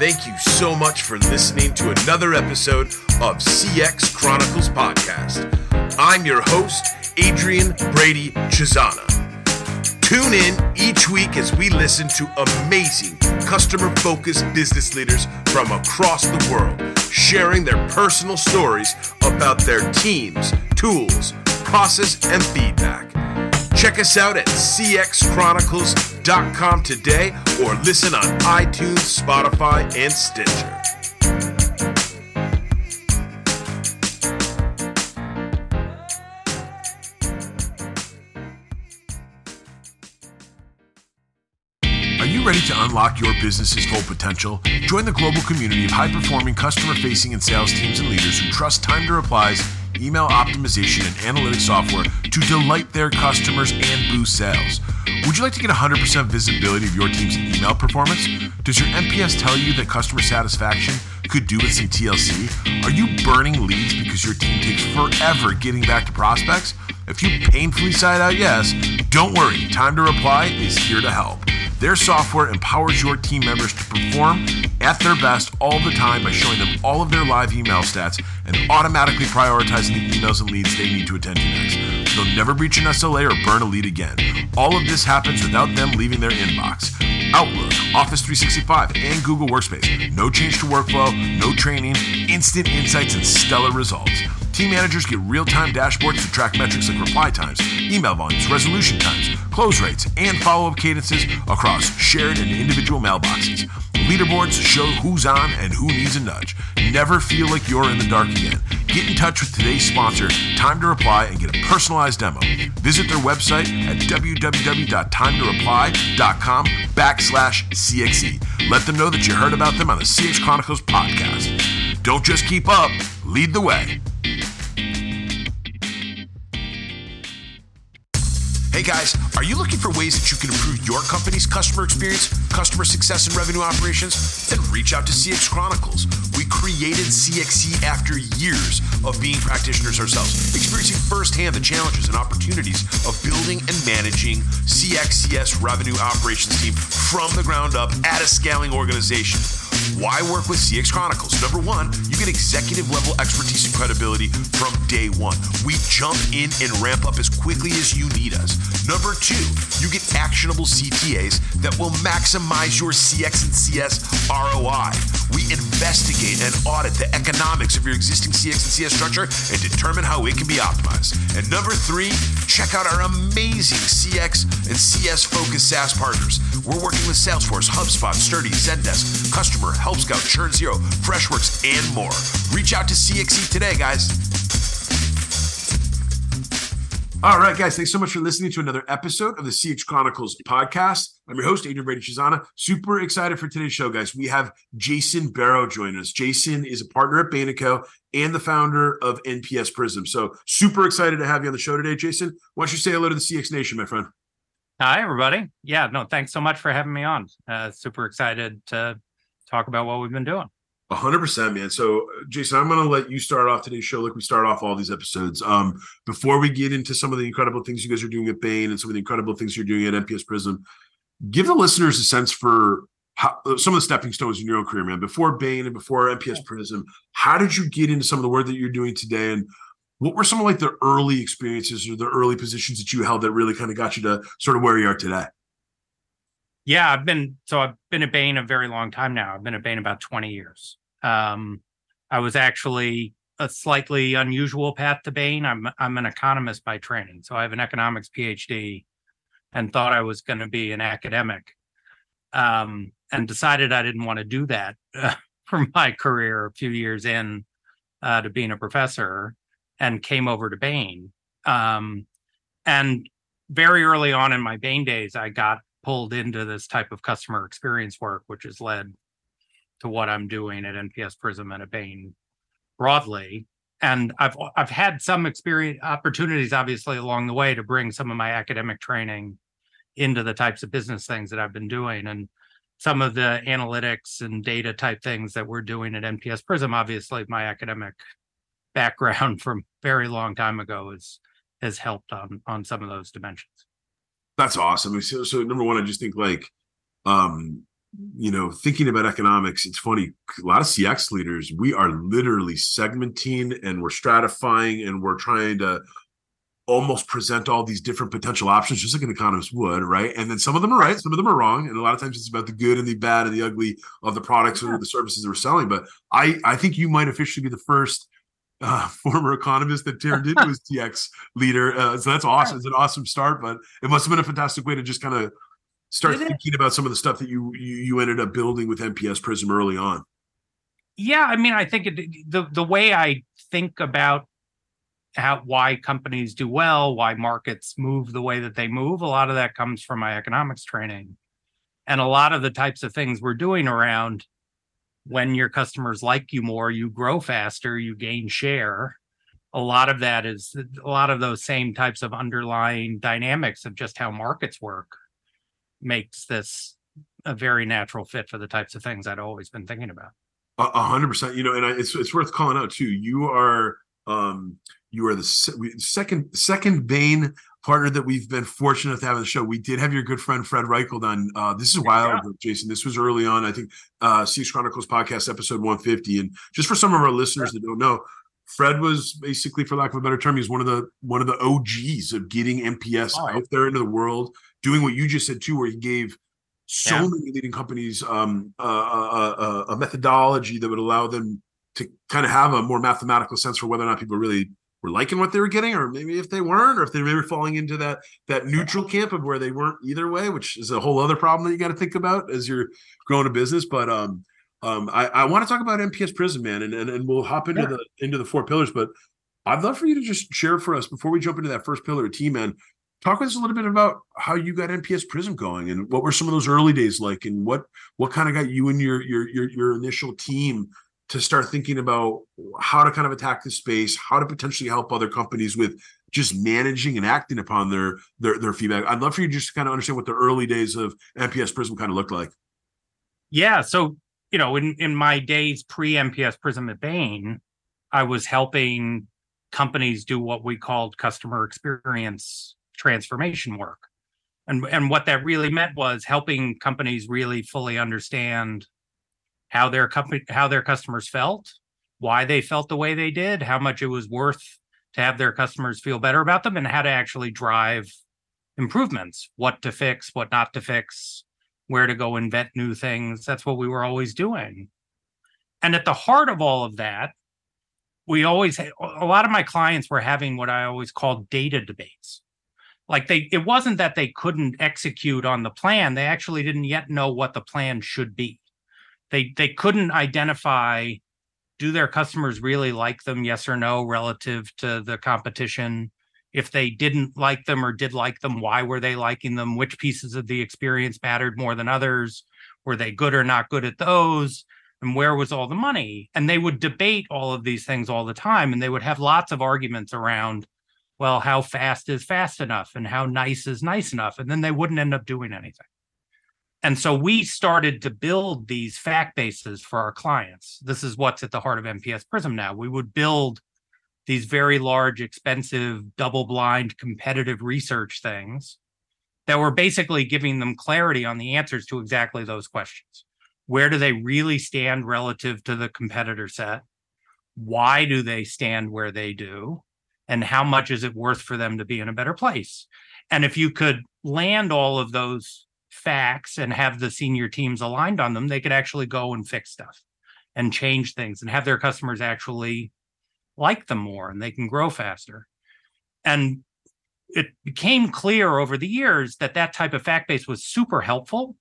thank you so much for listening to another episode of CX Chronicles Podcast. I'm your host, Adrian Brady Cesana. Tune in each week as we listen to amazing customer focused business leaders from across the world sharing their personal stories about their teams, tools, process, and feedback. Check us out at cxchronicles.com today or listen on iTunes, Spotify, and Stitcher. Ready to unlock your business's full potential? Join the global community of high performing customer facing and sales teams and leaders who trust Time to Reply's email optimization and analytics software to delight their customers and boost sales. Would you like to get 100% visibility of your team's email performance? Does your NPS tell you that customer satisfaction could do with some TLC? Are you burning leads because your team takes forever getting back to prospects? If you painfully side out yes, don't worry. Time to Reply is here to help. Their software empowers your team members to perform at their best all the time by showing them all of their live email stats and automatically prioritizing the emails and leads they need to attend to next. They'll never breach an SLA or burn a lead again. All of this happens without them leaving their inbox. Outlook, Office 365, and Google Workspace. No change to workflow, no training, instant insights, and stellar results. Team managers get real time dashboards to track metrics like reply times, email volumes, resolution times, close rates, and follow up cadences across shared and individual mailboxes. Leaderboards show who's on and who needs a nudge. Never feel like you're in the dark again. Get in touch with today's sponsor, Time to Reply, and get a personalized demo. Visit their website at www.timetoreply.com backslash CXE. Let them know that you heard about them on the CX Chronicles podcast. Don't just keep up, lead the way. Hey guys, are you looking for ways that you can improve your company's customer experience, customer success, and revenue operations? Then reach out to CX Chronicles. We created CXC after years of being practitioners ourselves, experiencing firsthand the challenges and opportunities of building and managing CXCS revenue operations team from the ground up at a scaling organization. Why work with CX Chronicles? Number one, you get executive level expertise and credibility from day one. We jump in and ramp up as quickly as you need us. Number two, you get actionable CTAs that will maximize your CX and CS ROI. We investigate and audit the economics of your existing CX and CS structure and determine how it can be optimized. And number three, check out our amazing CX and CS focused SaaS partners. We're working with Salesforce, HubSpot, Sturdy, Zendesk, Customer, Help Scout, Churn Zero, Freshworks, and more. Reach out to CXE today, guys. All right, guys, thanks so much for listening to another episode of the CX Chronicles podcast. I'm your host, Adrian Brady Cesana. Super excited for today's show, guys. We have Jason Barro joining us. Jason is a partner at Bain & and the founder of NPS Prism. So super excited to have you on the show today, Jason. Why don't you say hello to the CX Nation, my friend? Hi, everybody. Yeah, no, thanks so much for having me on. Uh, super excited to talk about what we've been doing. hundred percent, man. So, Jason, I'm going to let you start off today's show like we start off all these episodes. Um, before we get into some of the incredible things you guys are doing at Bain and some of the incredible things you're doing at NPS Prism, give the listeners a sense for how, some of the stepping stones in your own career, man. Before Bain and before NPS Prism, how did you get into some of the work that you're doing today, and what were some of like the early experiences or the early positions that you held that really kind of got you to sort of where you are today? Yeah, I've been so I've been at Bain a very long time now. I've been at Bain about 20 years. Um, I was actually a slightly unusual path to Bain. I'm I'm an economist by training, so I have an economics PhD, and thought I was going to be an academic, um, and decided I didn't want to do that uh, for my career. A few years in uh, to being a professor, and came over to Bain. Um, and very early on in my Bain days, I got pulled into this type of customer experience work, which has led to what I'm doing at NPS Prism and at Bain broadly. And I've I've had some experience opportunities, obviously, along the way to bring some of my academic training into the types of business things that I've been doing. And some of the analytics and data type things that we're doing at NPS Prism, obviously, my academic background from very long time ago is has helped on on some of those dimensions. That's awesome. So, so number one, I just think like um you know, thinking about economics, it's funny. A lot of CX leaders, we are literally segmenting and we're stratifying and we're trying to almost present all these different potential options, just like an economist would, right? And then some of them are right, some of them are wrong, and a lot of times it's about the good and the bad and the ugly of the products or the services that we're selling. But I, I think you might officially be the first uh, former economist that turned into a CX leader. Uh, so that's awesome. It's an awesome start, but it must have been a fantastic way to just kind of start thinking about some of the stuff that you, you you ended up building with NPS Prism early on. Yeah, I mean, I think it, the the way I think about how why companies do well, why markets move the way that they move, a lot of that comes from my economics training. And a lot of the types of things we're doing around when your customers like you more, you grow faster, you gain share. A lot of that is a lot of those same types of underlying dynamics of just how markets work makes this a very natural fit for the types of things I'd always been thinking about. A hundred percent, you know, and I, it's it's worth calling out too. You are um you are the second second Bain partner that we've been fortunate to have on the show. We did have your good friend Fred Reichheld on. Uh, this is a while ago, Jason. This was early on. I think uh, CX Chronicles podcast episode 150. And just for some of our listeners yeah. that don't know, Fred was basically, for lack of a better term, he's one of the one of the OGs of getting NPS oh, out there into the world doing what you just said too, where he gave so yeah. many leading companies um, uh, uh, uh, a methodology that would allow them to kind of have a more mathematical sense for whether or not people really were liking what they were getting, or maybe if they weren't, or if they were falling into that that neutral camp of where they weren't either way, which is a whole other problem that you got to think about as you're growing a business. But um, um, I, I want to talk about NPS Prism, man, and, and and we'll hop into yeah. the into the four pillars. But I'd love for you to just share for us before we jump into that first pillar team, man talk with us a little bit about how you got NPS Prism going and what were some of those early days like and what what kind of got you and your your your, your initial team to start thinking about how to kind of attack the space, how to potentially help other companies with just managing and acting upon their their their feedback. I'd love for you just to kind of understand what the early days of NPS Prism kind of looked like. Yeah, so you know, in in my days pre NPS Prism at Bain, I was helping companies do what we called customer experience transformation work. And, and what that really meant was helping companies really fully understand how their company how their customers felt, why they felt the way they did, how much it was worth to have their customers feel better about them, and how to actually drive improvements, what to fix, what not to fix, where to go invent new things. That's what we were always doing. And at the heart of all of that, we always a lot of my clients were having what I always called data debates like they it wasn't that they couldn't execute on the plan they actually didn't yet know what the plan should be they they couldn't identify do their customers really like them yes or no relative to the competition? If they didn't like them or did like them why were they liking them? Which pieces of the experience mattered more than others? Were they good or not good at those? And where was all the money? And they would debate all of these things all the time and they would have lots of arguments around well, how fast is fast enough and how nice is nice enough? And then they wouldn't end up doing anything. And so we started to build these fact bases for our clients. This is what's at the heart of NPS Prism now. We would build these very large, expensive, double blind competitive research things that were basically giving them clarity on the answers to exactly those questions. Where do they really stand relative to the competitor set? Why do they stand where they do? and how much is it worth for them to be in a better place and if you could land all of those facts and have the senior teams aligned on them they could actually go and fix stuff and change things and have their customers actually like them more and they can grow faster and it became clear over the years that that type of fact base was super helpful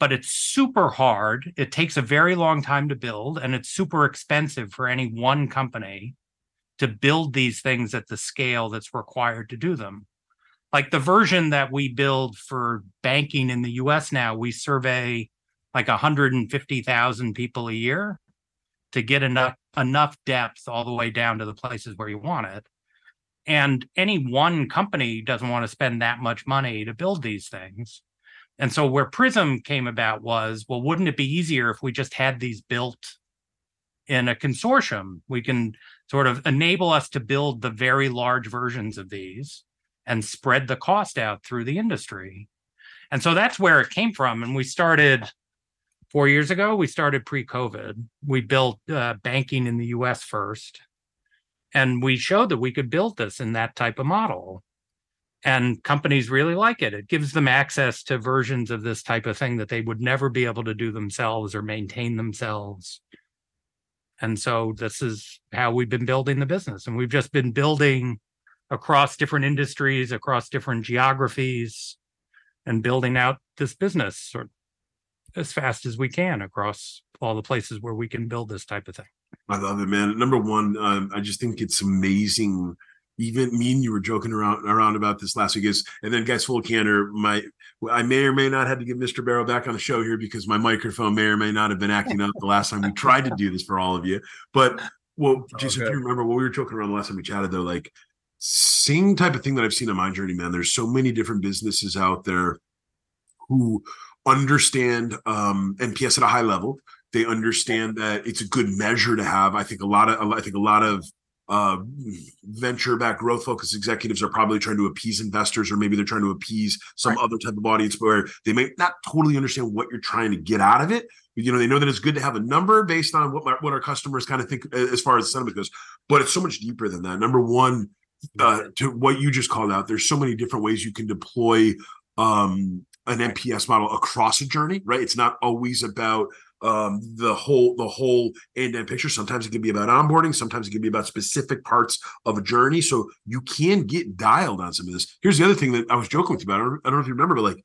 but it's super hard it takes a very long time to build and it's super expensive for any one company to build these things at the scale that's required to do them. Like the version that we build for banking in the US now, we survey like 150,000 people a year to get enough enough depth all the way down to the places where you want it. And any one company doesn't want to spend that much money to build these things. And so where Prism came about was, well, wouldn't it be easier if we just had these built in a consortium? We can sort of enable us to build the very large versions of these and spread the cost out through the industry. And so that's where it came from. And we started four years ago, we started pre COVID. We built uh, banking in the US first. And we showed that we could build this in that type of model. And companies really like it. It gives them access to versions of this type of thing that they would never be able to do themselves or maintain themselves. And so this is how we've been building the business. And we've just been building across different industries, across different geographies, and building out this business sort of as fast as we can across all the places where we can build this type of thing. I love it, man. Number one, um, I just think it's amazing. Even me and you were joking around around about this last week. Is and then guys, full canner, my I may or may not have to get Mr. Barro back on the show here because my microphone may or may not have been acting up the last time we tried to do this for all of you. But well, Jason, okay. if you remember what we were joking around the last time we chatted, though, like same type of thing that I've seen on my journey, man. There's so many different businesses out there who understand um, NPS at a high level. They understand that it's a good measure to have. I think a lot of I think a lot of uh, venture back growth focused executives are probably trying to appease investors or maybe they're trying to appease some right. other type of audience where they may not totally understand what you're trying to get out of it you know they know that it's good to have a number based on what my, what our customers kind of think as far as sentiment goes but it's so much deeper than that number one uh, to what you just called out there's so many different ways you can deploy um, an NPS model across a journey, right? It's not always about um, the whole the whole end-to-end picture. Sometimes it can be about onboarding. Sometimes it can be about specific parts of a journey. So you can get dialed on some of this. Here's the other thing that I was joking with you about. I don't, I don't know if you remember, but like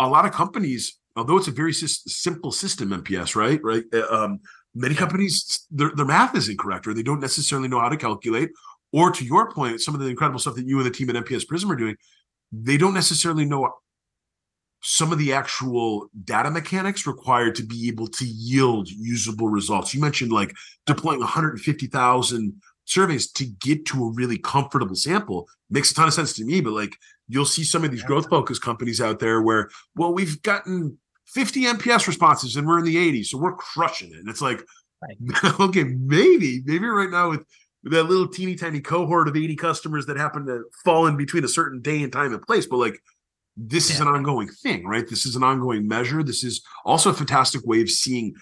a lot of companies, although it's a very simple system, NPS, right? Right. Uh, um, many companies, their, their math is incorrect, or they don't necessarily know how to calculate. Or to your point, some of the incredible stuff that you and the team at NPS Prism are doing, they don't necessarily know some of the actual data mechanics required to be able to yield usable results. You mentioned like deploying 150,000 surveys to get to a really comfortable sample makes a ton of sense to me. But like you'll see some of these growth focused companies out there where, well, we've gotten 50 NPS responses and we're in the 80s, so we're crushing it. And it's like, right. okay, maybe, maybe right now with that little teeny tiny cohort of 80 customers that happen to fall in between a certain day and time and place, but like this yeah. is an ongoing thing, right? This is an ongoing measure. This is also a fantastic way of seeing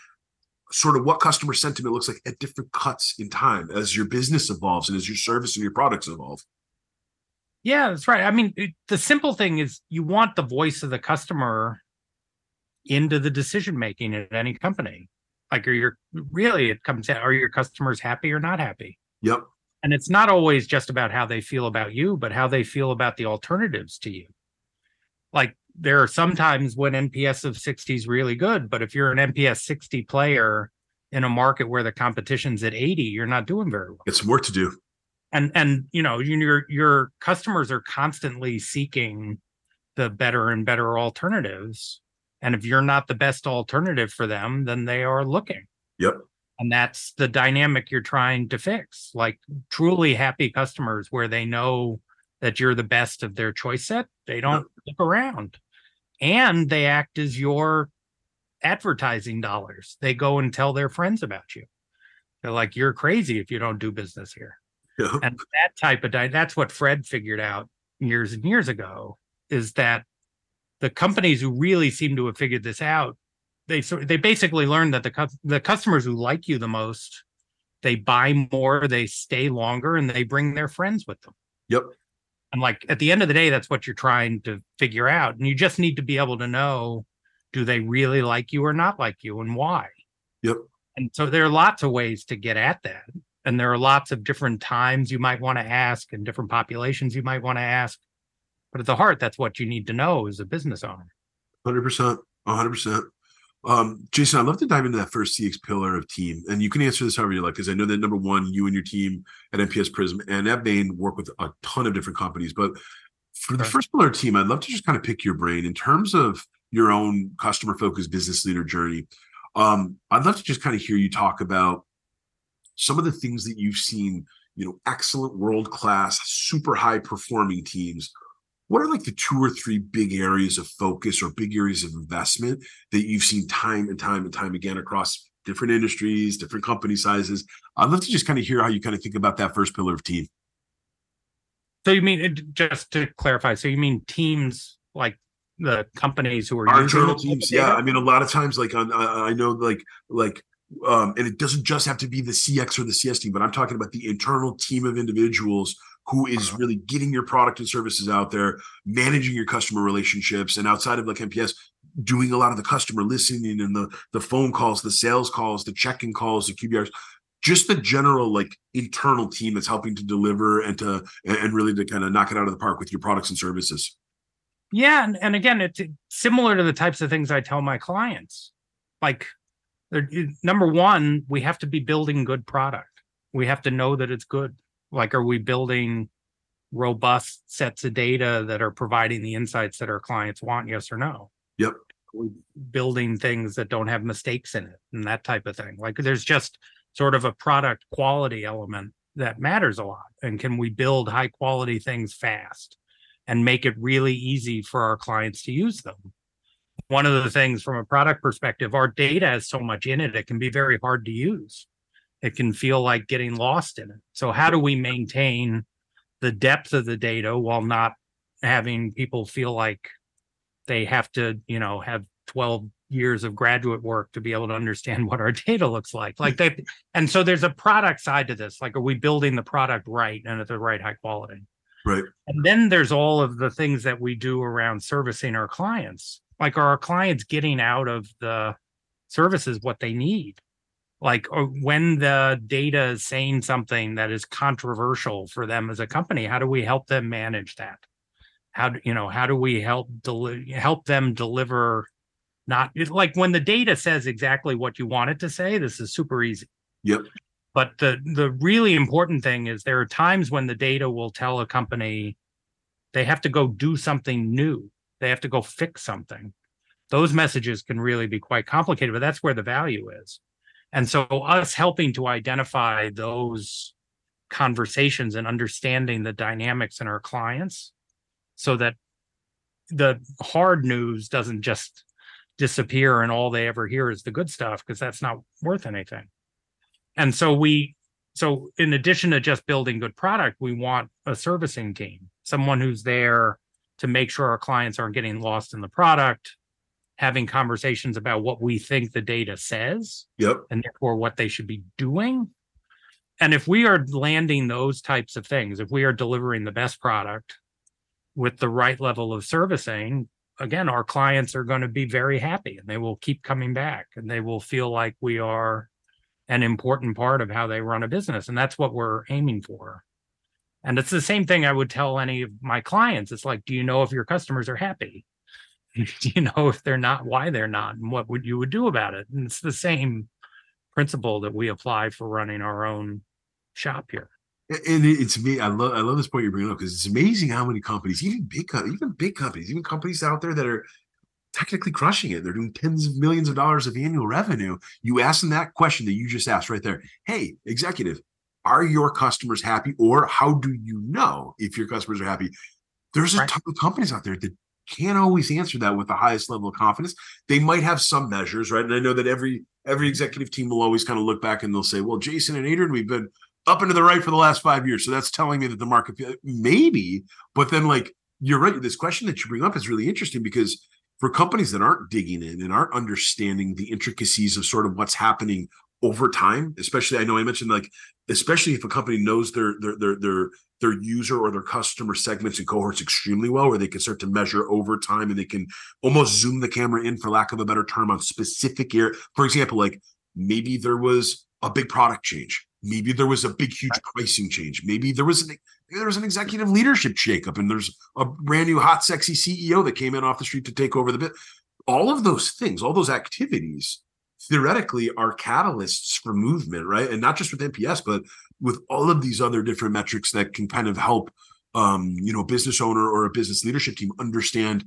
sort of what customer sentiment looks like at different cuts in time as your business evolves and as your service and your products evolve. Yeah, that's right. I mean, it, the simple thing is you want the voice of the customer into the decision making at any company. Like, are your really it comes out, are your customers happy or not happy? Yep. And it's not always just about how they feel about you, but how they feel about the alternatives to you like there are sometimes when NPS of 60 is really good, but if you're an NPS 60 player in a market where the competition's at 80, you're not doing very well. It's work to do. And and you know, your your customers are constantly seeking the better and better alternatives. And if you're not the best alternative for them, then they are looking. Yep. And that's the dynamic you're trying to fix. Like truly happy customers where they know that you're the best of their choice set. They don't look around. And they act as your advertising dollars. They go and tell their friends about you. They're like, you're crazy if you don't do business here. Yeah. And that type of di- that's what Fred figured out years and years ago is that the companies who really seem to have figured this out, they so they basically learn that the the customers who like you the most, they buy more, they stay longer, and they bring their friends with them. Yep. And like at the end of the day, that's what you're trying to figure out. And you just need to be able to know do they really like you or not like you and why? Yep. And so there are lots of ways to get at that. And there are lots of different times you might want to ask and different populations you might want to ask. But at the heart, that's what you need to know as a business owner. 100%. 100%. Um, Jason, I'd love to dive into that first CX pillar of team. And you can answer this however you like, because I know that number one, you and your team at NPS Prism and at Bain work with a ton of different companies. But for the first pillar team, I'd love to just kind of pick your brain in terms of your own customer focused business leader journey. Um, I'd love to just kind of hear you talk about some of the things that you've seen, you know, excellent world class, super high performing teams what are like the two or three big areas of focus or big areas of investment that you've seen time and time and time again across different industries, different company sizes? I'd love to just kind of hear how you kind of think about that first pillar of team. So you mean just to clarify, so you mean teams like the companies who are our using internal teams yeah i mean a lot of times like on i know like like um and it doesn't just have to be the cx or the cs team but i'm talking about the internal team of individuals who is really getting your product and services out there managing your customer relationships and outside of like nps doing a lot of the customer listening and the the phone calls the sales calls the check-in calls the qbrs just the general like internal team that's helping to deliver and to and and really to kind of knock it out of the park with your products and services Yeah, and, and again, it's similar to the types of things I tell my clients. Like, number one, we have to be building good product. We have to know that it's good. Like, are we building robust sets of data that are providing the insights that our clients want? Yes or no? Yep. We building things that don't have mistakes in it and that type of thing. Like, there's just sort of a product quality element that matters a lot. And can we build high quality things fast? and make it really easy for our clients to use them. One of the things from a product perspective, our data has so much in it, it can be very hard to use. It can feel like getting lost in it. So, how do we maintain the depth of the data while not having people feel like they have to, you know, have 12 years of graduate work to be able to understand what our data looks like? Like they, and so there's a product side to this. Like, are we building the product right and at the right high quality? right And then there's all of the things that we do around servicing our clients. Like, are our clients getting out of the services what they need? Like, or when the data is saying something that is controversial for them as a company, how do we help them manage that? How do you know? How do we help deli- help them deliver? Not like when the data says exactly what you want it to say. This is super easy. Yep. But the the really important thing is there are times when the data will tell a company they have to go do something new. They have to go fix something. Those messages can really be quite complicated, but that's where the value is. And so us helping to identify those conversations and understanding the dynamics in our clients so that the hard news doesn't just disappear and all they ever hear is the good stuff because that's not worth anything. And so we so in addition to just building good product we want a servicing team someone who's there to make sure our clients aren't getting lost in the product having conversations about what we think the data says yep. and therefore what they should be doing. And if we are landing those types of things if we are delivering the best product with the right level of servicing again our clients are going to be very happy and they will keep coming back and they will feel like we are an important part of how they run a business. And that's what we're aiming for. And it's the same thing i would tell any of my clients. It's like do you know if your customers are happy you know if they're not why they're not and what would you would do about it and it's the same principle that we apply for running our own shop here and it's me. I love I love this point you're bringing up because it's amazing how many companies, even big co- even big companies, even companies out there that are technically crushing it. They're doing tens of millions of dollars of annual revenue. You ask them that question that you just asked right there. Hey, executive, are your customers happy, or how do you know if your customers are happy? There's a Right. ton of companies out there that can't always answer that with the highest level of confidence. They might have some measures, right? And I know that every every executive team will always kind of look back and they'll say, "Well, Jason and Adrian, we've been up and to the right for the last five years. So that's telling me that the market maybe, but then like you're right. This question that you bring up is really interesting because for companies that aren't digging in and aren't understanding the intricacies of sort of what's happening over time, especially I know I mentioned like especially if a company knows their their their their their user or their customer segments and cohorts extremely well, where they can start to measure over time and they can almost zoom the camera in, for lack of a better term, on specific area. For example, like maybe there was a big product change. Maybe there was a big, huge pricing change. Maybe there was an there was an executive leadership shakeup, and there's a brand new hot, sexy CEO that came in off the street to take over the bit. All of those things, all those activities, theoretically, are catalysts for movement, right? And not just with NPS, but with all of these other different metrics that can kind of help, um, you know, business owner or a business leadership team understand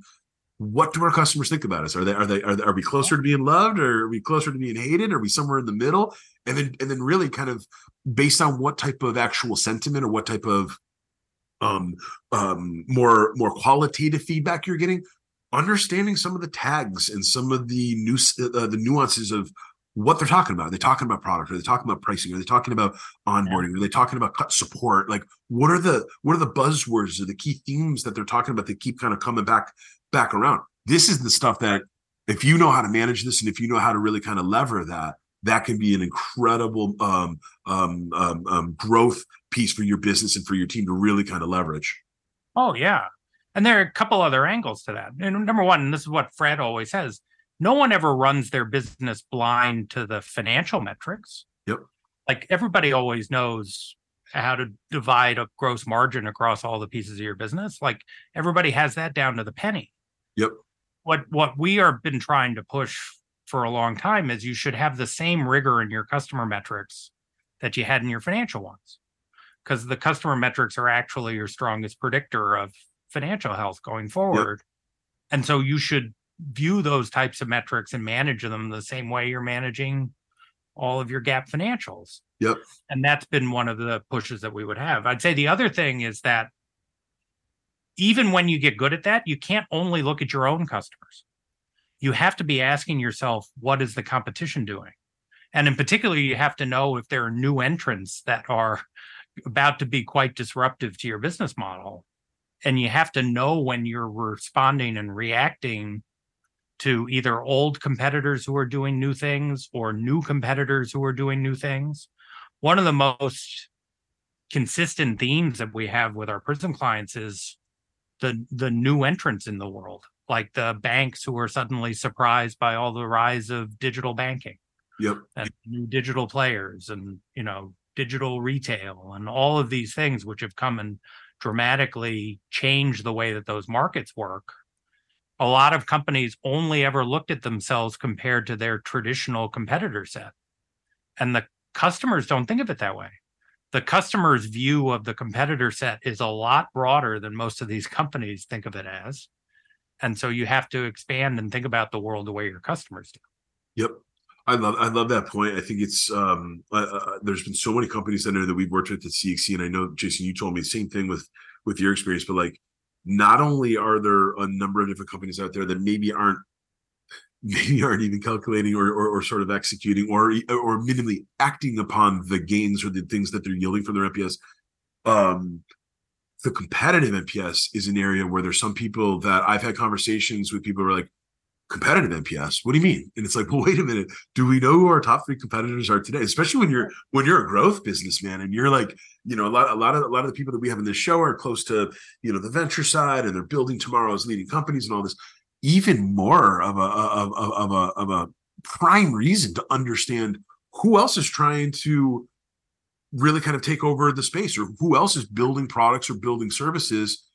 what do our customers think about us? Are they are they are, they, are we closer to being loved, or are we closer to being hated? Are we somewhere in the middle? And then and then really kind of based on what type of actual sentiment or what type of um um more more qualitative feedback you're getting, understanding some of the tags and some of the new uh, the nuances of what they're talking about. Are they talking about product? Are they talking about pricing? Are they talking about onboarding? Are they talking about cut support? Like what are the what are the buzzwords or the key themes that they're talking about that keep kind of coming back back around? this is the stuff that if you know how to manage this and if you know how to really kind of lever that, that can be an incredible um, um, um, um, growth piece for your business and for your team to really kind of leverage. Oh yeah, and there are a couple other angles to that. And number one, and this is what Fred always says: no one ever runs their business blind to the financial metrics. Yep. Like everybody always knows how to divide a gross margin across all the pieces of your business. Like everybody has that down to the penny. Yep. What what we are been trying to push for a long time is you should have the same rigor in your customer metrics that you had in your financial ones. Because the customer metrics are actually your strongest predictor of financial health going forward. Yep. And so you should view those types of metrics and manage them the same way you're managing all of your GAAP financials. Yep. And that's been one of the pushes that we would have. I'd say the other thing is that even when you get good at that, you can't only look at your own customers. You have to be asking yourself, what is the competition doing? And in particular, you have to know if there are new entrants that are about to be quite disruptive to your business model. And you have to know when you're responding and reacting to either old competitors who are doing new things or new competitors who are doing new things. One of the most consistent themes that we have with our Prism clients is the the new entrants in the world, like the banks who are suddenly surprised by all the rise of digital banking. Yep. And new digital players and you know digital retail and all of these things which have come and dramatically changed the way that those markets work a lot of companies only ever looked at themselves compared to their traditional competitor set. And the customers don't think of it that way. The customer's view of the competitor set is a lot broader than most of these companies think of it as. And so you have to expand and think about the world the way your customers do. Yep. I love I love that point. I think it's um there's been so many companies I know that we've worked with at CXC, and I know Jason, you told me the same thing with with your experience, but like not only are there a number of different companies out there that maybe aren't maybe aren't even calculating or, or, or sort of executing or or minimally acting upon the gains or the things that they're yielding from their NPS. Um, the competitive NPS is an area where there's some people that I've had conversations with people who are like, competitive NPS. What do you mean? And it's like, well, wait a minute. Do we know who our top three competitors are today? Especially when you're when you're a growth businessman and you're like, you know, a lot a lot of a lot of the people that we have in this show are close to you know the venture side and they're building tomorrow's leading companies and all this. Even more of a of, of, of a of a prime reason to understand who else is trying to really kind of take over the space or who else is building products or building services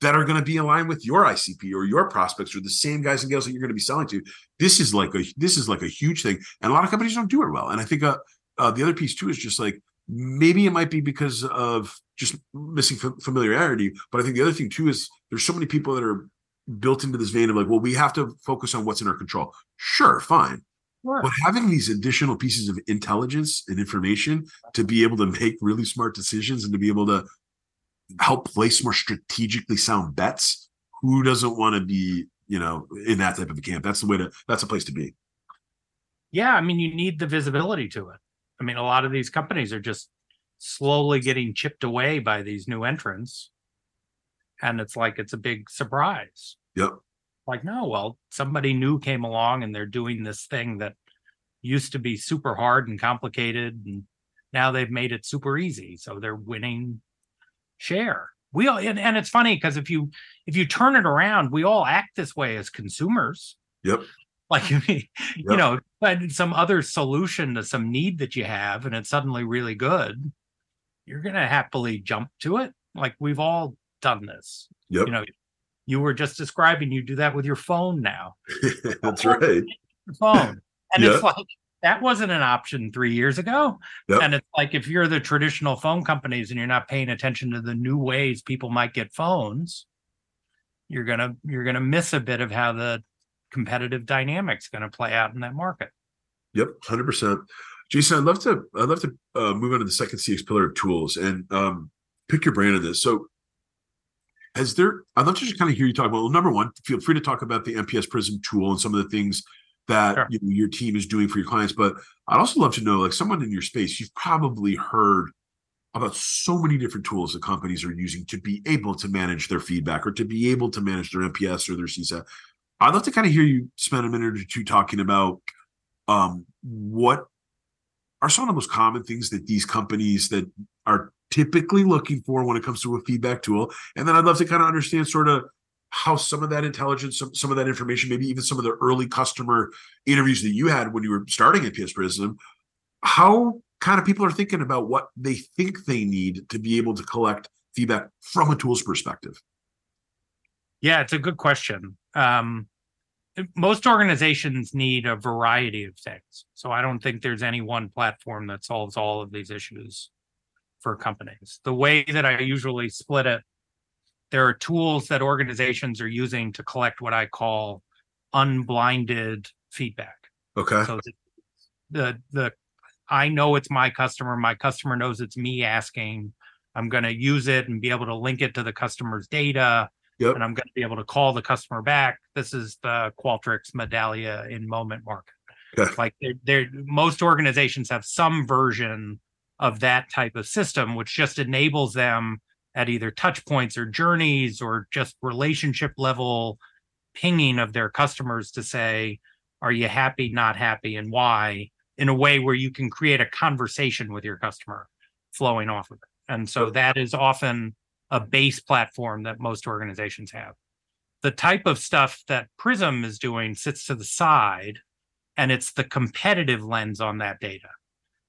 that are going to be aligned with your ICP or your prospects or the same guys and girls that you're going to be selling to. This is like a this is like a huge thing, and a lot of companies don't do it well. And I think uh, uh, the other piece too is just like maybe it might be because of just missing familiarity, but I think the other thing too is there's so many people that are built into this vein of like, well, we have to focus on what's in our control. Sure, fine. Sure. But having these additional pieces of intelligence and information to be able to make really smart decisions and to be able to help place more strategically sound bets. Who doesn't want to be, you know, in that type of a camp? That's the way to. That's a place to be. Yeah, I mean, you need the visibility to it. I mean, a lot of these companies are just slowly getting chipped away by these new entrants, and it's like it's a big surprise. Yep. Like, no, well, somebody new came along and they're doing this thing that used to be super hard and complicated, and now they've made it super easy. So they're winning share. We all and, and it's funny because if you if you turn it around, we all act this way as consumers. Yep. Like you yep. know, some other solution to some need that you have, and it's suddenly really good, you're gonna happily jump to it. Like we've all done this. Yep. You know, you were just describing you do that with your phone now. That's right. Your phone. And yep. it's like that wasn't an option three years ago. Yep. And it's like if you're the traditional phone companies and you're not paying attention to the new ways people might get phones, you're gonna you're gonna miss a bit of how the competitive dynamics going to play out in that market. Yep, hundred percent. Jason, I'd love to I'd love to uh, move on to the second CX pillar of tools and um, pick your brain on this. So, has there? I'd love to just kind of hear you talk about. Well, number one, feel free to talk about the NPS Prism tool and some of the things that sure. you know, your team is doing for your clients. But I'd also love to know, like someone in your space, you've probably heard about so many different tools that companies are using to be able to manage their feedback or to be able to manage their NPS or their CSAT. I'd love to kind of hear you spend a minute or two talking about um, what are some of the most common things that these companies that are typically looking for when it comes to a feedback tool, and then I'd love to kind of understand sort of how some of that intelligence, some, some of that information, maybe even some of the early customer interviews that you had when you were starting at NPS Prism, how kind of people are thinking about what they think they need to be able to collect feedback from a tools perspective. Yeah, it's a good question. Um, most organizations need a variety of things. So I don't think there's any one platform that solves all of these issues for companies. The way that I usually split it, there are tools that organizations are using to collect what I call unblinded feedback. Okay. So the the I know it's my customer, my customer knows it's me asking. I'm going to use it and be able to link it to the customer's data Yep. And I'm going to be able to call the customer back. This is the Qualtrics Medallia InMoment market. Okay. Like they're, they're, most organizations have some version of that type of system, which just enables them at either touch points or journeys or just relationship level pinging of their customers to say, are you happy, not happy, and why? In a way where you can create a conversation with your customer flowing off of it. And so that is often a base platform that most organizations have. The type of stuff that Prism is doing sits to the side, and it's the competitive lens on that data.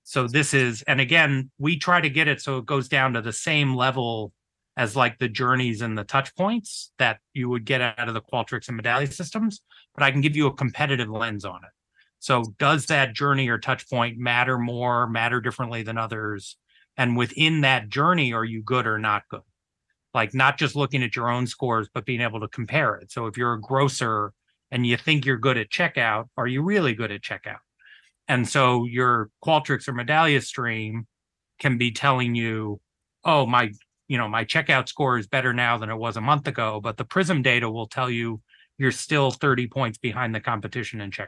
So this is, and again, we try to get it so it goes down to the same level as like the journeys and the touch points that you would get out of the Qualtrics and Medallia systems, but I can give you a competitive lens on it. So does that journey or touch point matter more, matter differently than others? And within that journey, are you good or not good? Like not just looking at your own scores, but being able to compare it. So if you're a grocer and you think you're good at checkout, are you really good at checkout? And so your Qualtrics or Medallia stream can be telling you, oh, my, you know, my checkout score is better now than it was a month ago, but the Prism data will tell you you're still 30 points behind the competition in checkout.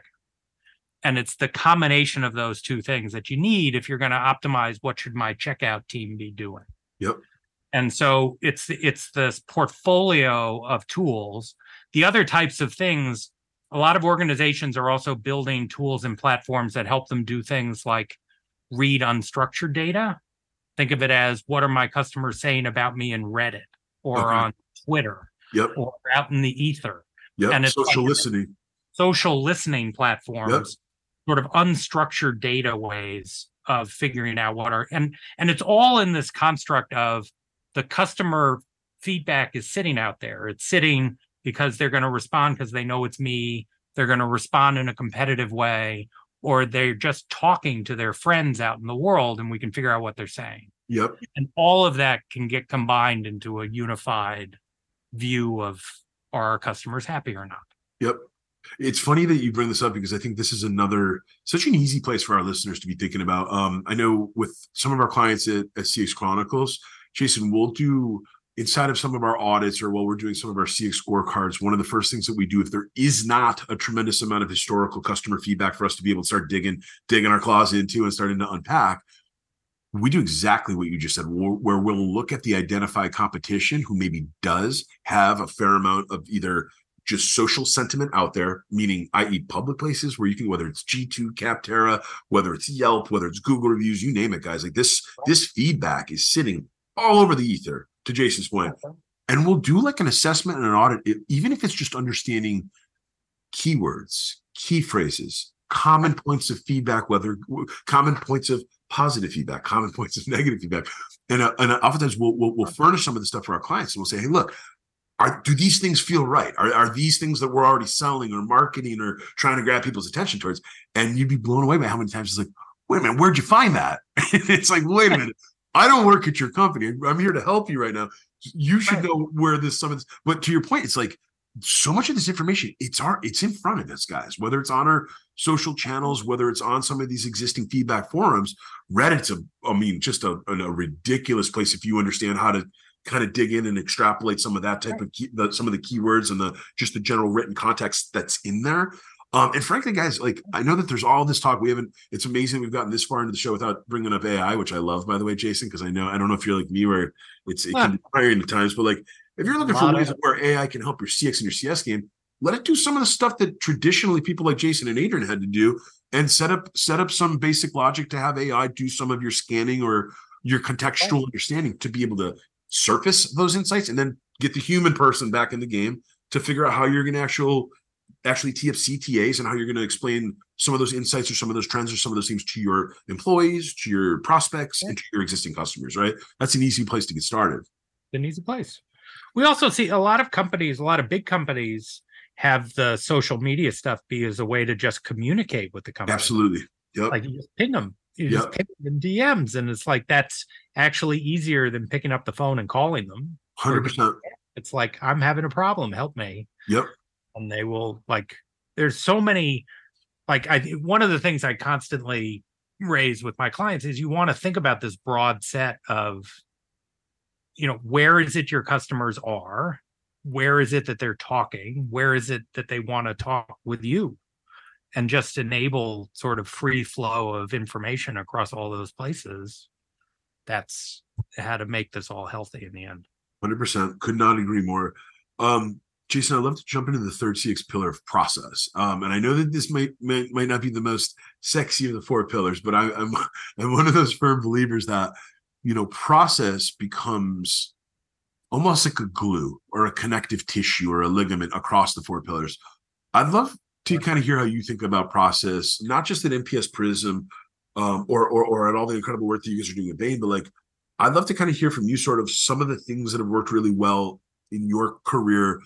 And it's the combination of those two things that you need if you're going to optimize what should my checkout team be doing. Yep and so it's it's this portfolio of tools the other types of things a lot of organizations are also building tools and platforms that help them do things like read unstructured data think of it as what are my customers saying about me in reddit or okay. on twitter yep. or out in the ether yep. and it's social like listening social listening platforms yep. sort of unstructured data ways of figuring out what are and and it's all in this construct of the customer feedback is sitting out there. It's sitting because they're going to respond because they know it's me. They're going to respond in a competitive way, or they're just talking to their friends out in the world and we can figure out what they're saying. Yep. And all of that can get combined into a unified view of are our customers happy or not? Yep. It's funny that you bring this up because I think this is another such an easy place for our listeners to be thinking about. Um, I know with some of our clients at, at CX Chronicles, Jason, we'll do inside of some of our audits or while we're doing some of our CX scorecards, one of the first things that we do, if there is not a tremendous amount of historical customer feedback for us to be able to start digging, digging our claws into and starting to unpack, we do exactly what you just said, where we'll look at the identified competition who maybe does have a fair amount of either just social sentiment out there, meaning i.e. public places where you can, whether it's G2, Capterra, whether it's Yelp, whether it's Google reviews, you name it, guys. Like this, this feedback is sitting all over the ether, to Jason's point. And we'll do like an assessment and an audit, even if it's just understanding keywords, key phrases, common points of feedback, whether common points of positive feedback, common points of negative feedback. And, uh, and oftentimes we'll, we'll, we'll furnish some of the stuff for our clients and we'll say, hey, look, are, do these things feel right? Are, are these things that we're already selling or marketing or trying to grab people's attention towards? And you'd be blown away by how many times it's like, wait a minute, where'd you find that? it's like, wait a minute, I don't work at your company. I'm here to help you right now. You should right. know where this some of this. But to your point, it's like so much of this information. It's our it's in front of us, guys. Whether it's on our social channels, whether it's on some of these existing feedback forums, Reddit's a I mean just a, a ridiculous place if you understand how to kind of dig in and extrapolate some of that type right. of key, the, some of the keywords and the just the general written context that's in there. Um, and frankly, guys, like I know that there's all this talk. We haven't. It's amazing we've gotten this far into the show without bringing up AI, which I love, by the way, Jason, because I know I don't know if you're like me where it's it can be tiring at times, but like if you're looking for ways of, where AI can help your CX and your CS game, let it do some of the stuff that traditionally people like Jason and Adrian had to do and set up set up some basic logic to have AI do some of your scanning or your contextual understanding to be able to surface those insights and then get the human person back in the game to figure out how you're going to actual actually tee up CTAs and how you're going to explain some of those insights or some of those trends or some of those things to your employees, to your prospects, and to your existing customers, right? That's an easy place to get started. An easy place. We also see a lot of companies, a lot of big companies have the social media stuff be as a way to just communicate with the company. Absolutely. Yep. Like you just ping them. You yep. just ping them in DMs. And it's like that's actually easier than picking up the phone and calling them. Hundred percent. It's like, I'm having a problem, help me. Yep. And they will like there's so many like I one of the things I constantly raise with my clients is you want to think about this broad set of you know where is it your customers are? Where is it that they're talking? Where is it that they want to talk with you? And just enable sort of free flow of information across all those places. That's how to make this all healthy in the end. 100% could not agree more. Um Jason, I'd love to jump into the third CX pillar of process. Um, and I know that this might, might, might not be the most sexy of the four pillars, but I, I'm I'm one of those firm believers that you know process becomes almost like a glue or a connective tissue or a ligament across the four pillars. I'd love to kind of hear how you think about process, not just at NPS Prism um, or, or or at all the incredible work that you guys are doing at Bain, but like I'd love to kind of hear from you sort of some of the things that have worked really well in your career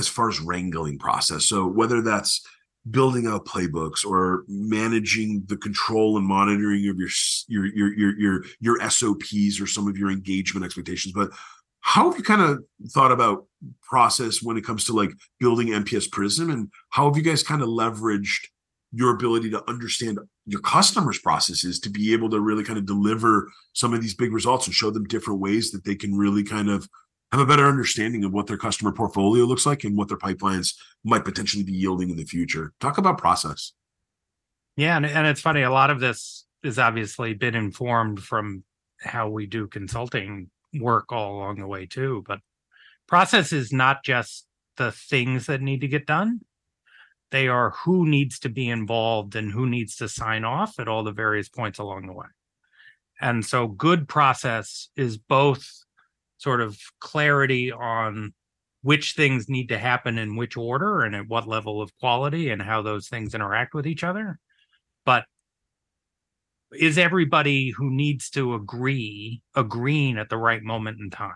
as far as wrangling process. So whether that's building out playbooks or managing the control and monitoring of your your your your your, your SOPs or some of your engagement expectations, but how have you kind of thought about process when it comes to like building NPS Prism and how have you guys kind of leveraged your ability to understand your customers processes to be able to really kind of deliver some of these big results and show them different ways that they can really kind of have a better understanding of what their customer portfolio looks like and what their pipelines might potentially be yielding in the future. Talk about process. Yeah, and, and it's funny. A lot of this has obviously been informed from how we do consulting work all along the way too. But process is not just the things that need to get done; they are who needs to be involved and who needs to sign off at all the various points along the way. And so, good process is both sort of clarity on which things need to happen in which order and at what level of quality and how those things interact with each other. But is everybody who needs to agree agreeing at the right moment in time?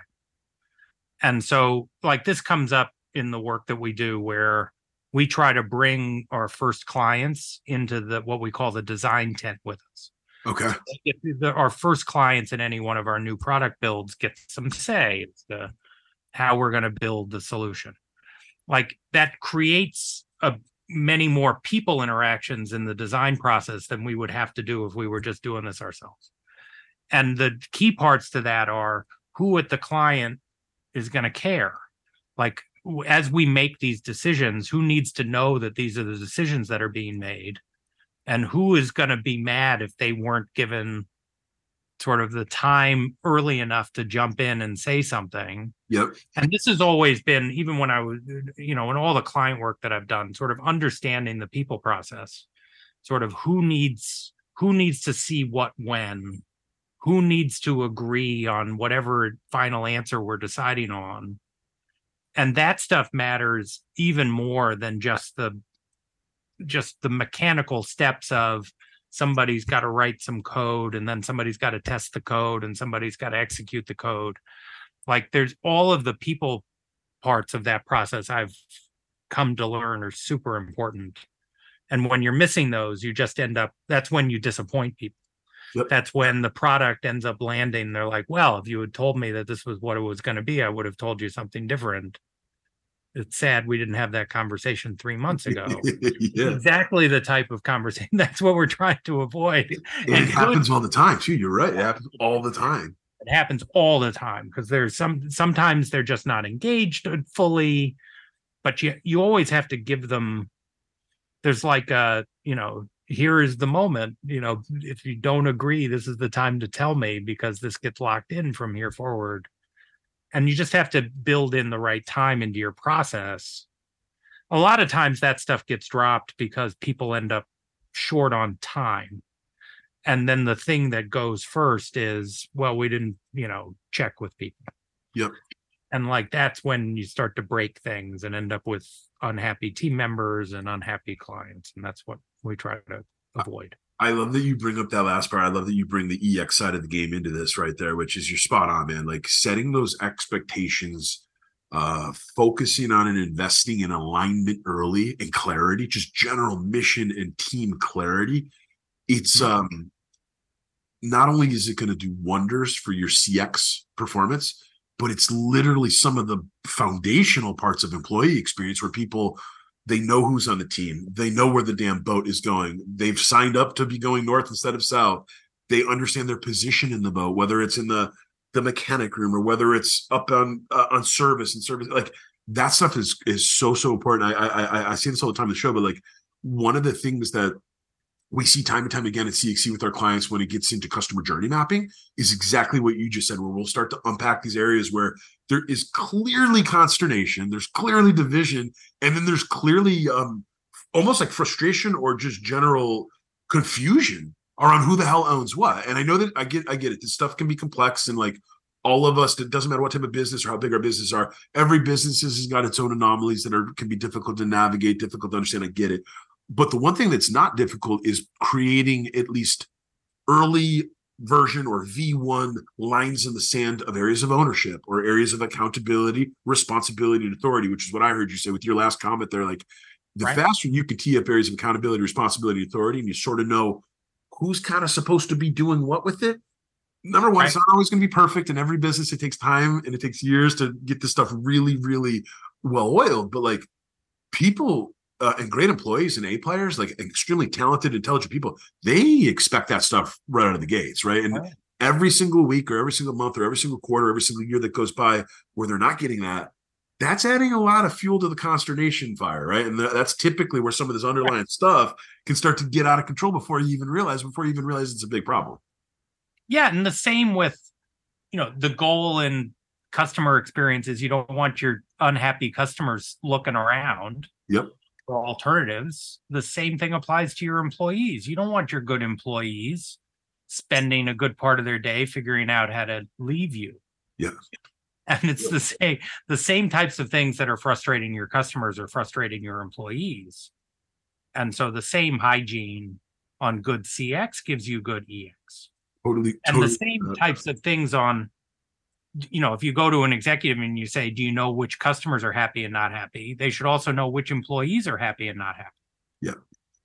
And so, like, this comes up in the work that we do where we try to bring our first clients into the what we call the design tent with us. Okay. Our first clients in any one of our new product builds get some say as to how we're going to build the solution. Like that creates a many more people interactions in the design process than we would have to do if we were just doing this ourselves. And the key parts to that are who at the client is going to care. Like as we make these decisions, who needs to know that these are the decisions that are being made? And who is going to be mad if they weren't given sort of the time early enough to jump in and say something. Yep. And this has always been, even when I was, you know, in all the client work that I've done, sort of understanding the people process, sort of who needs who needs to see what when, who needs to agree on whatever final answer we're deciding on. And that stuff matters even more than just the just the mechanical steps of somebody's got to write some code and then somebody's got to test the code and somebody's got to execute the code. Like there's all of the people parts of that process i've come to learn are super important. And when you're missing those you just end up that's when you disappoint people. Yep. that's when the product ends up landing. They're like well if you had told me that this was what it was going to be i would have told you something different it's sad we didn't have that conversation three months ago. yeah. Exactly the type of conversation. That's what we're trying to avoid. It, it happens all the time too. You're right. It happens all the time. It happens all the time because there's some sometimes they're just not engaged fully, but you you always have to give them. There's like a you know here is the moment you know if you don't agree this is the time to tell me because this gets locked in from here forward and you just have to build in the right time into your process. A lot of times that stuff gets dropped because people end up short on time. And then the thing that goes first is well we didn't you know check with people. Yep. and like that's when you start to break things and end up with unhappy team members and unhappy clients and that's what we try to avoid I love that you bring up that last part. I love that you bring the EX side of the game into this right there, which is you're spot on, man. Like setting those expectations, uh, focusing on and investing in alignment early and clarity, just general mission and team clarity. It's um not only is it going to do wonders for your CX performance, but it's literally some of the foundational parts of employee experience where people they know who's on the team. They know where the damn boat is going. They've signed up to be going north instead of south. They understand their position in the boat, whether it's in the the mechanic room or whether it's up on uh, on service and service. Like that stuff is is so so important. I I I, say this all the time in the show, but like one of the things that we see time and time again at CXC with our clients when it gets into customer journey mapping is exactly what you just said, where we'll start to unpack these areas where there is clearly consternation, there's clearly division, and then there's clearly um, almost like frustration or just general confusion around who the hell owns what. And I know that I get I get it. This stuff can be complex and like all of us, it doesn't matter what type of business or how big our business are. Every business has got its own anomalies that are can be difficult to navigate, difficult to understand. I get it. But the one thing that's not difficult is creating at least early version or V1 lines in the sand of areas of ownership or areas of accountability, responsibility, and authority, which is what I heard you say with your last comment there. Like the Right. faster you can tee up areas of accountability, responsibility, and authority, and you sort of know who's kind of supposed to be doing what with it. Number one, it's not always going to be perfect. In every business, it takes time and it takes years to get this stuff really, really well oiled. But like people uh, and great employees and A players, like extremely talented, intelligent people, they expect that stuff right out of the gates, right? And Right. every single week or every single month or every single quarter, every single year that goes by where they're not getting that, that's adding a lot of fuel to the consternation fire, right? And tha- that's typically where some of this underlying stuff can start to get out of control before you even realize, before you even realize it's a big problem. yeah and the same with you know the goal in customer experience is you don't want your unhappy customers looking around Yep. For alternatives the same thing applies to your employees. You don't want your good employees spending a good part of their day figuring out how to leave you. Yeah. and it's the same the same types of things that are frustrating your customers are frustrating your employees. And so the same hygiene on good cx gives you good ex Totally. and the same uh, types of things on you know if you go to an executive and you say do you know which customers are happy and not happy they should also know which employees are happy and not happy Yeah.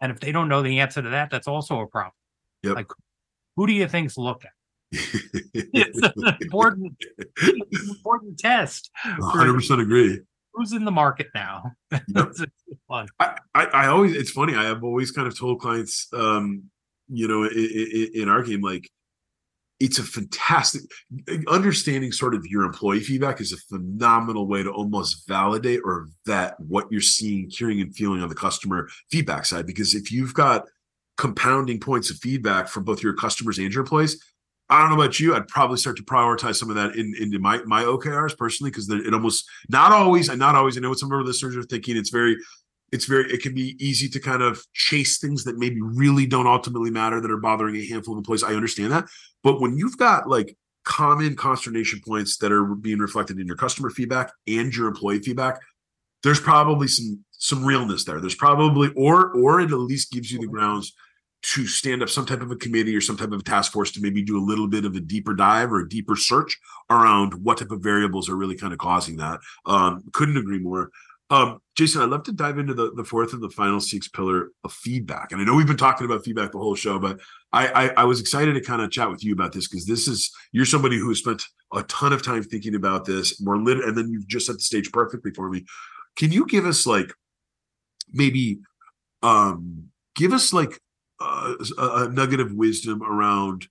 and if they don't know the answer to that that's also a problem Yep. like who do you think's looking it's an important it's an important test hundred percent agree. who's in the market now It's fun. I, I, I always, it's funny. I have always kind of told clients, um, you know, in, in our game, like it's a fantastic understanding sort of your employee feedback is a phenomenal way to almost validate or vet what you're seeing, hearing, and feeling on the customer feedback side. Because if you've got compounding points of feedback from both your customers and your employees, I don't know about you. I'd probably start to prioritize some of that in into my my OKRs personally because it almost not always and not always. I know what some of our listeners are thinking. It's very, it's very. It can be easy to kind of chase things that maybe really don't ultimately matter that are bothering a handful of employees. I understand that, but when you've got like common consternation points that are being reflected in your customer feedback and your employee feedback, there's probably some some realness there. There's probably or or it at least gives you the grounds to stand up some type of a committee or some type of a task force to maybe do a little bit of a deeper dive or a deeper search around what type of variables are really kind of causing that. Um, couldn't agree more. Um, Jason, I'd love to dive into the, the fourth and the final CX pillar of feedback. And I know we've been talking about feedback the whole show, but I, I, I was excited to kind of chat with you about this because this is you're somebody who has spent a ton of time thinking about this more lit, and then you've just set the stage perfectly for me. Can you give us like maybe um give us like uh, a, a nugget of wisdom around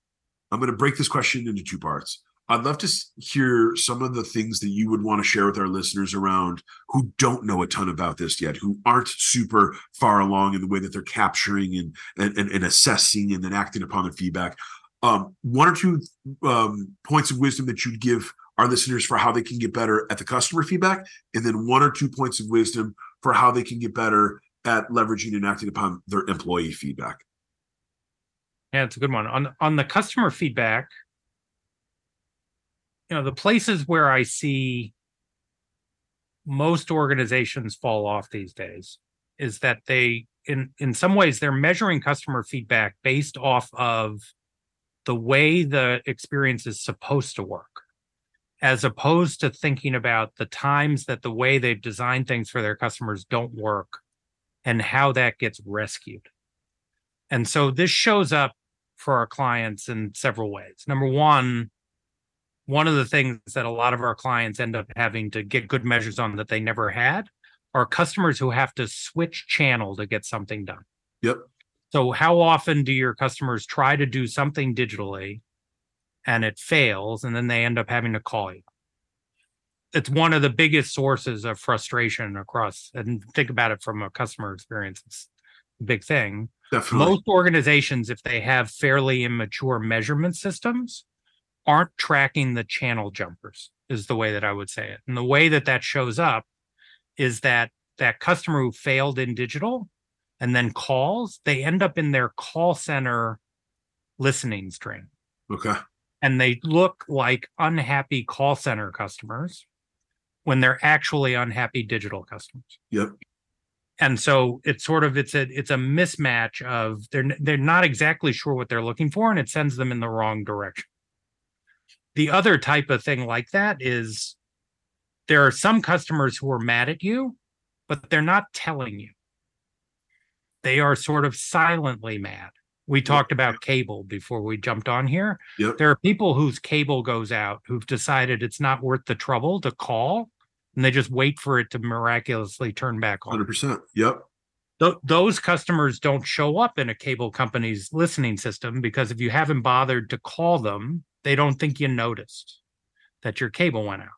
i'm going to break this question into two parts i'd love to hear some of the things that you would want to share with our listeners around who don't know a ton about this yet who aren't super far along in the way that they're capturing and and, and, and assessing and then acting upon their feedback um, one or two um, points of wisdom that you'd give our listeners for how they can get better at the customer feedback and then one or two points of wisdom for how they can get better at leveraging and acting upon their employee feedback. Yeah, it's a good one. On on the customer feedback, you know, the places where I see most organizations fall off these days is that they in in some ways they're measuring customer feedback based off of the way the experience is supposed to work as opposed to thinking about the times that the way they've designed things for their customers don't work and how that gets rescued. And so this shows up for our clients in several ways. Number one, one of the things that a lot of our clients end up having to get good measures on that they never had are customers who have to switch channel to get something done. Yep. So, how often do your customers try to do something digitally and it fails, and then they end up having to call you? It's one of the biggest sources of frustration across, and think about it from a customer experience. It's a big thing. Definitely. Most organizations, if they have fairly immature measurement systems, aren't tracking the channel jumpers, is the way that I would say it. And the way that that shows up is that that customer who failed in digital and then calls, they end up in their call center listening string. Okay. And they look like unhappy call center customers when they're actually unhappy digital customers. Yep. And so it's sort of it's a it's a mismatch of they're they're not exactly sure what they're looking for and it sends them in the wrong direction. The other type of thing like that is there are some customers who are mad at you, but they're not telling you. They are sort of silently mad. We talked about cable before we jumped on here. Yep. There are people whose cable goes out who've decided it's not worth the trouble to call and they just wait for it to miraculously turn back on. 100%. Yep. Th- those customers don't show up in a cable company's listening system because if you haven't bothered to call them, they don't think you noticed that your cable went out.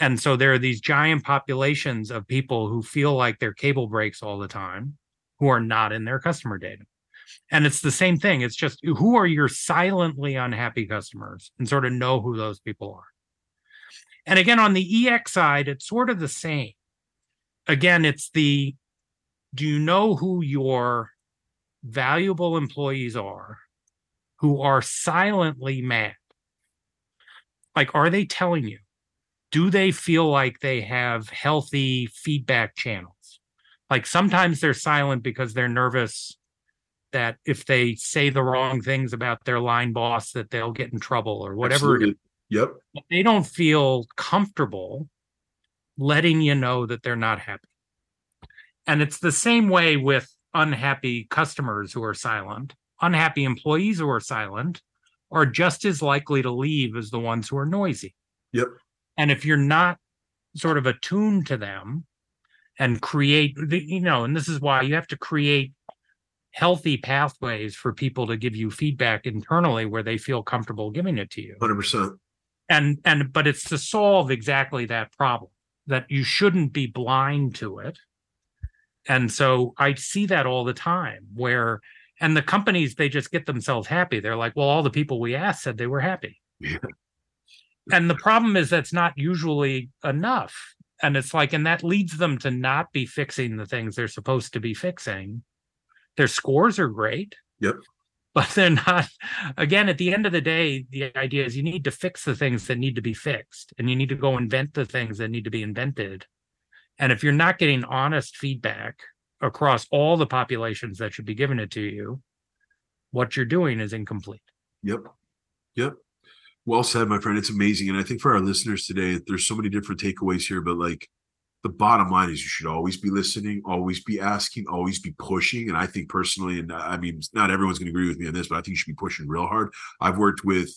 And so there are these giant populations of people who feel like their cable breaks all the time who are not in their customer data. And it's the same thing. It's just who are your silently unhappy customers and sort of know who those people are. And again, on the EX side, it's sort of the same. Again, it's the do you know who your valuable employees are who are silently mad? Like, are they telling you? Do they feel like they have healthy feedback channels? Like sometimes they're silent because they're nervous that if they say the wrong things about their line boss that they'll get in trouble or whatever Absolutely. Yep. they don't feel comfortable letting you know that they're not happy and it's the same way with unhappy customers who are silent unhappy employees who are silent are just as likely to leave as the ones who are noisy Yep. and if you're not sort of attuned to them and create the you know and this is why you have to create healthy pathways for people to give you feedback internally where they feel comfortable giving it to you 100%. and and but it's to solve exactly that problem that you shouldn't be blind to it and so i see that all the time where and the companies they just get themselves happy. They're like well all the people we asked said they were happy. Yeah. and the problem is that's not usually enough. And it's like and that leads them to not be fixing the things they're supposed to be fixing. Their scores are great. Yep. but they're not again at the end of the day the idea is you need to fix the things that need to be fixed and you need to go invent the things that need to be invented. And if you're not getting honest feedback across all the populations that should be given it to you what you're doing is incomplete Yep. Yep. Well said, my friend. It's amazing. And I think for our listeners today, there's so many different takeaways here, but like the bottom line is you should always be listening, always be asking, always be pushing. And I think personally, and I mean, not everyone's going to agree with me on this, but I think you should be pushing real hard. I've worked with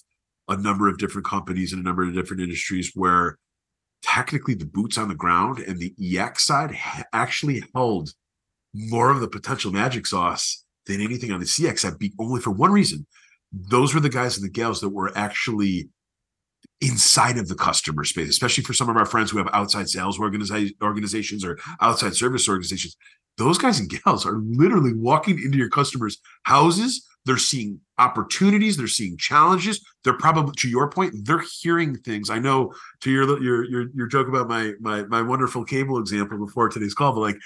a number of different companies in a number of different industries where technically the boots on the ground and the EX side actually held more of the potential magic sauce than anything on the CX be only for one reason. Those were the guys and the gals that were actually inside of the customer space, especially for some of our friends who have outside sales organiza- organizations or outside service organizations. Those guys and gals are literally walking into your customers' houses, they're seeing opportunities, they're seeing challenges. They're probably to your point, they're hearing things. I know to your your your your joke about my my my wonderful cable example before today's call, but like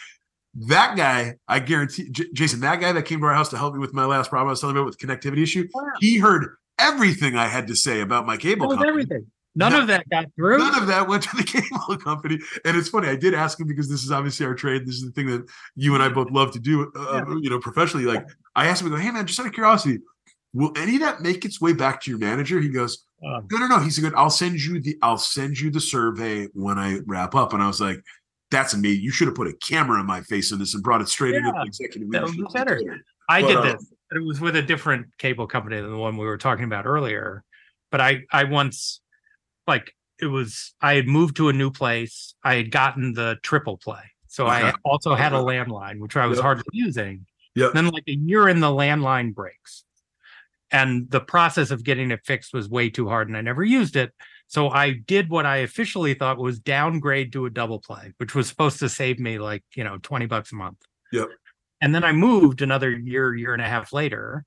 that guy, I guarantee, J- Jason, that guy that came to our house to help me with my last problem I was telling about with connectivity issue, he heard everything I had to say about my cable company. Everything. None, of that got through. None of that went to the cable company. And it's funny. I did ask him because this is obviously our trade. This is the thing that you and I both love to do, uh, yeah. you know, professionally. Like I asked him, I go, hey man, just out of curiosity, will any of that make its way back to your manager? He goes, um, no, no, no. He said, good. I'll send you the, I'll send you the survey when I wrap up. And I was like, that's amazing. You should have put a camera in my face in this and brought it straight yeah, into the executive that leadership. better. I but, did uh, this. It was with a different cable company than the one we were talking about earlier. But I, I once, like, it was I had moved to a new place. I had gotten the triple play, so okay. I also had a landline, which I was yep. hardly using. Yeah. Then, like a year in, the landline breaks, and the process of getting it fixed was way too hard, and I never used it. So I did what I officially thought was downgrade to a double play, which was supposed to save me like, you know, 20 bucks a month. Yep. And then I moved another year, year and a half later.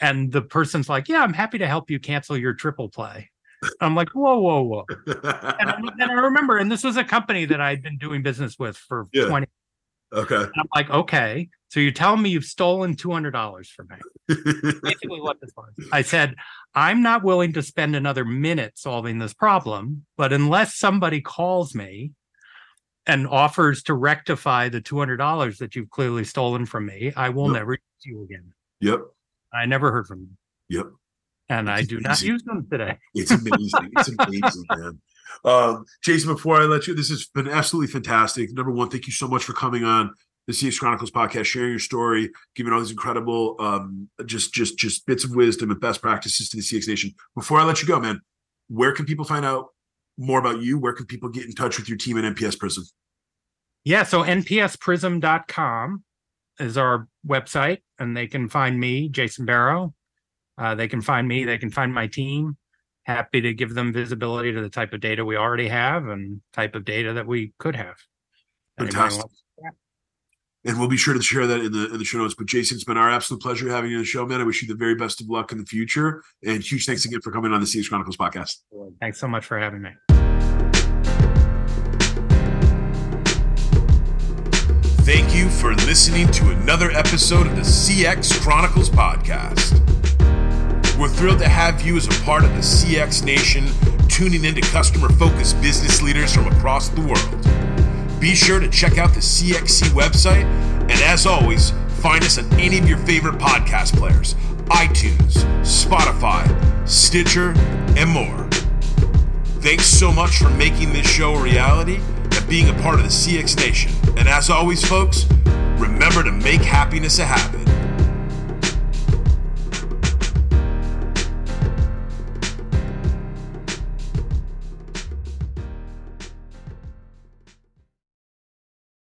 And the person's like, Yeah, I'm happy to help you cancel your triple play. I'm like, whoa, whoa, whoa. and, I remember, and this was a company that I'd been doing business with for yeah. 20. Okay. And I'm like, okay. So you're telling me you've stolen $200 from me. Basically, what this was. I said, I'm not willing to spend another minute solving this problem, but unless somebody calls me and offers to rectify the $200 that you've clearly stolen from me, I will yep. never use you again. Yep. I never heard from them. Yep. And it's I do amazing. not use them today. It's amazing. it's amazing, man. Um, Jason, before I let you, this has been absolutely fantastic. Number one, thank you so much for coming on the CX Chronicles podcast, sharing your story, giving all these incredible, um, just just just bits of wisdom and best practices to the CX Nation. Before I let you go, man, where can people find out more about you? Where can people get in touch with your team at NPS Prism? Yeah, so npsprism.com is our website, and they can find me, Jason Barro. Uh, they can find me, they can find my team. Happy to give them visibility to the type of data we already have and type of data that we could have. Fantastic and we'll be sure to share that in the in the show notes. But Jason, it's been our absolute pleasure having you on the show, man. I wish you the very best of luck in the future, and huge thanks again for coming on the CX Chronicles podcast. Thanks so much for having me. Thank you for listening to another episode of the CX Chronicles podcast. We're thrilled to have you as a part of the CX Nation, tuning into customer focused business leaders from across the world. Be sure to check out the CXC website, and as always, find us on any of your favorite podcast players iTunes, Spotify, Stitcher, and more. Thanks so much for making this show a reality and being a part of the CX Nation. And as always, folks, remember to make happiness a habit.